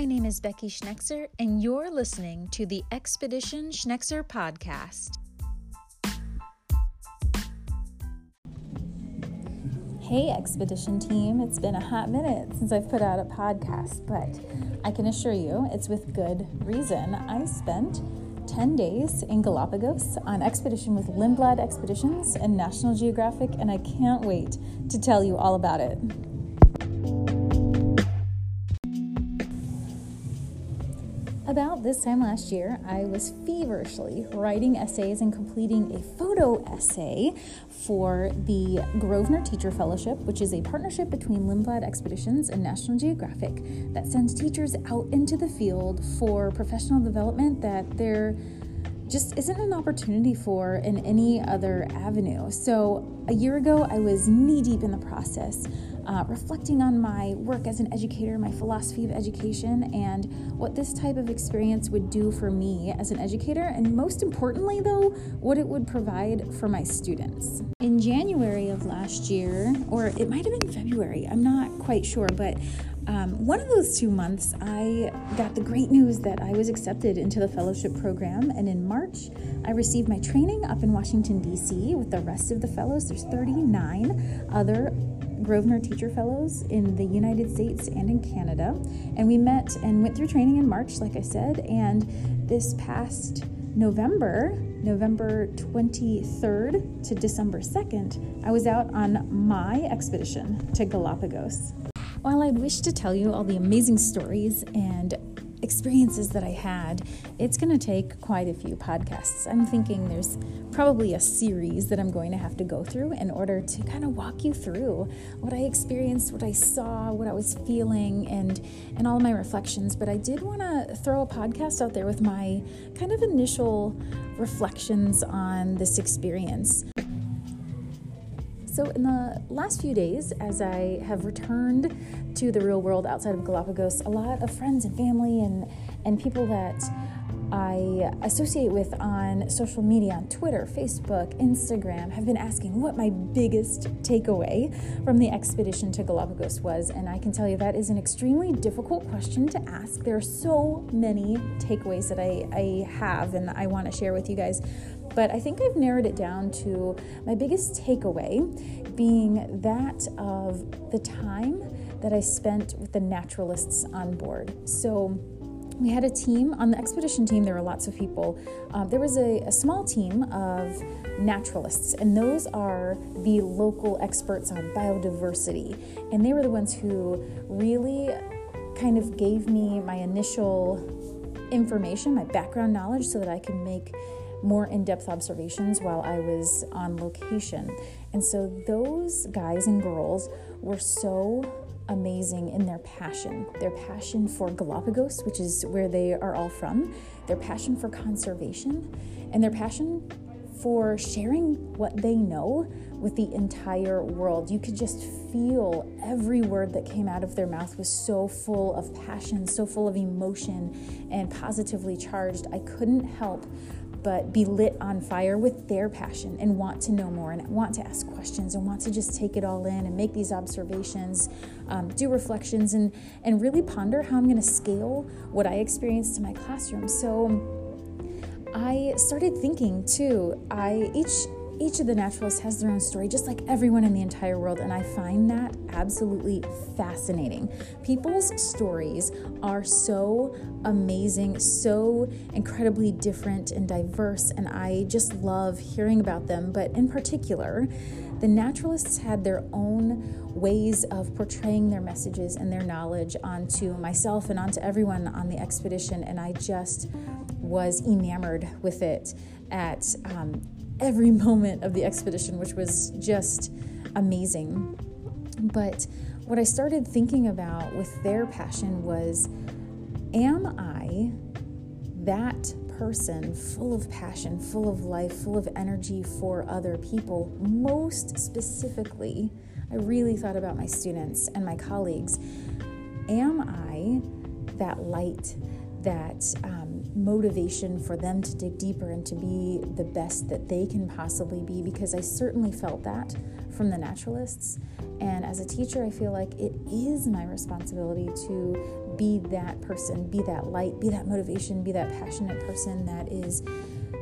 My name is Becky Schnekser, and you're listening to the Expedition Schnekser podcast. Hey, Expedition team, it's been a hot minute since I've put out a podcast, but I can assure you it's with good reason. I spent 10 days in Galapagos on expedition with Lindblad Expeditions and National Geographic, and I can't wait to tell you all about it. About this time last year, I was feverishly writing essays and completing a photo essay for the Grosvenor Teacher Fellowship, which is a partnership between Lindblad Expeditions and National Geographic that sends teachers out into the field for professional development that there just isn't an opportunity for in any other avenue. So, a year ago, I was knee deep in the process uh, reflecting on my work as an educator, my philosophy of education, and what this type of experience would do for me as an educator, and most importantly, though, what it would provide for my students. In January of last year, or it might have been February, I'm not quite sure, but um, one of those two months, I got the great news that I was accepted into the fellowship program, and in March, I received my training up in Washington, D.C. with the rest of the fellows. There's 39 other Grosvenor Teacher Fellows in the United States and in Canada. And we met and went through training in March, like I said. And this past November, November 23rd to December 2nd, I was out on my expedition to Galapagos. While I'd wish to tell you all the amazing stories and experiences that I had, it's going to take quite a few podcasts. I'm thinking there's probably a series that I'm going to have to go through in order to kind of walk you through what I experienced, what I saw, what I was feeling, and and all my reflections. But I did want to throw a podcast out there with my kind of initial reflections on this experience. So, in the last few days, as I have returned to the real world outside of Galapagos, a lot of friends and family and, and people that I associate with on social media, on Twitter, Facebook, Instagram, have been asking what my biggest takeaway from the expedition to Galapagos was. And I can tell you that is an extremely difficult question to ask. There are so many takeaways that I, I have and I want to share with you guys. But I think I've narrowed it down to my biggest takeaway being that of the time that I spent with the naturalists on board. So, we had a team on the expedition team there were lots of people um, there was a, a, small team of naturalists and those are the local experts on biodiversity and they were the ones who really kind of gave me my initial information my background knowledge so that i could make more in depth observations while I was on location. And so those guys and girls were so amazing in their passion their passion for Galapagos, which is where they are all from, their passion for conservation, and their passion for sharing what they know with the entire world. You could just feel every word that came out of their mouth was so full of passion, so full of emotion, and positively charged. I couldn't help but be lit on fire with their passion and want to know more and want to ask questions and want to just take it all in and make these observations, um, do reflections, and, and really ponder how I'm going to scale what I experienced in my classroom. So I started thinking too, I each each of the naturalists has their own story, just like everyone in the entire world, and I find that absolutely fascinating. People's stories are so amazing, so incredibly different and diverse, and I just love hearing about them. But in particular, the naturalists had their own ways of portraying their messages and their knowledge onto myself and onto everyone on the expedition, and I just was enamored with it at um, every moment of the expedition, which was just amazing. But what I started thinking about with their passion was Am I that person full of passion, full of life, full of energy for other people? Most specifically, I really thought about my students and my colleagues. Am I that light, that um, motivation for them to dig deeper and to be the best that they can possibly be because I certainly felt that from the naturalists. And as a teacher, I feel like it is my responsibility to be that person, be that light, be that motivation, be that passionate person that is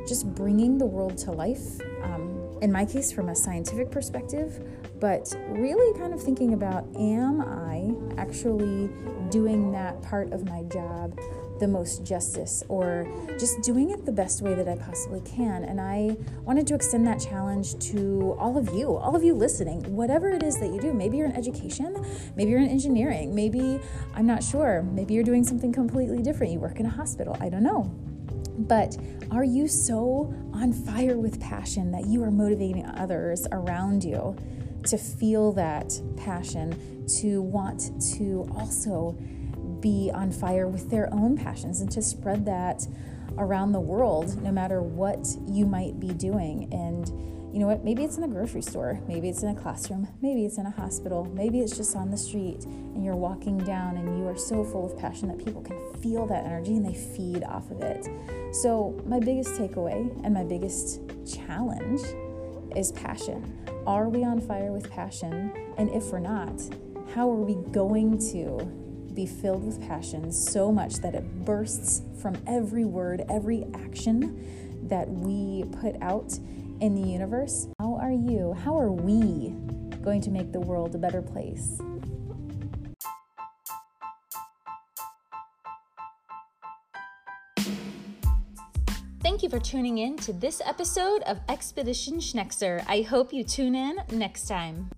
just bringing the world to life. Um, in my case, from a scientific perspective, but really kind of thinking about am I actually doing that part of my job the most justice or just doing it the best way that I possibly can. And I wanted to extend that challenge to all of you, all of you listening, whatever it is that you do. Maybe you're in education, maybe you're in engineering, maybe I'm not sure, maybe you're doing something completely different. You work in a hospital, I don't know. But are you so on fire with passion that you are motivating others around you to feel that passion, to want to also be on fire with their own passions and to spread that around the world, no matter what you might be doing. And you know what? Maybe it's in a grocery store, maybe it's in a classroom, maybe it's in a hospital, maybe it's just on the street and you're walking down and you are so full of passion that people can feel that energy and they feed off of it. So, my biggest takeaway and my biggest challenge is passion. Are we on fire with passion? And if we're not, how are we going to be filled with passion so much that it bursts from every word, every action that we put out in the universe. How are you? How are we going to make the world a better place? Thank you for tuning in to this episode of Expedition Schnekser. I hope you tune in next time.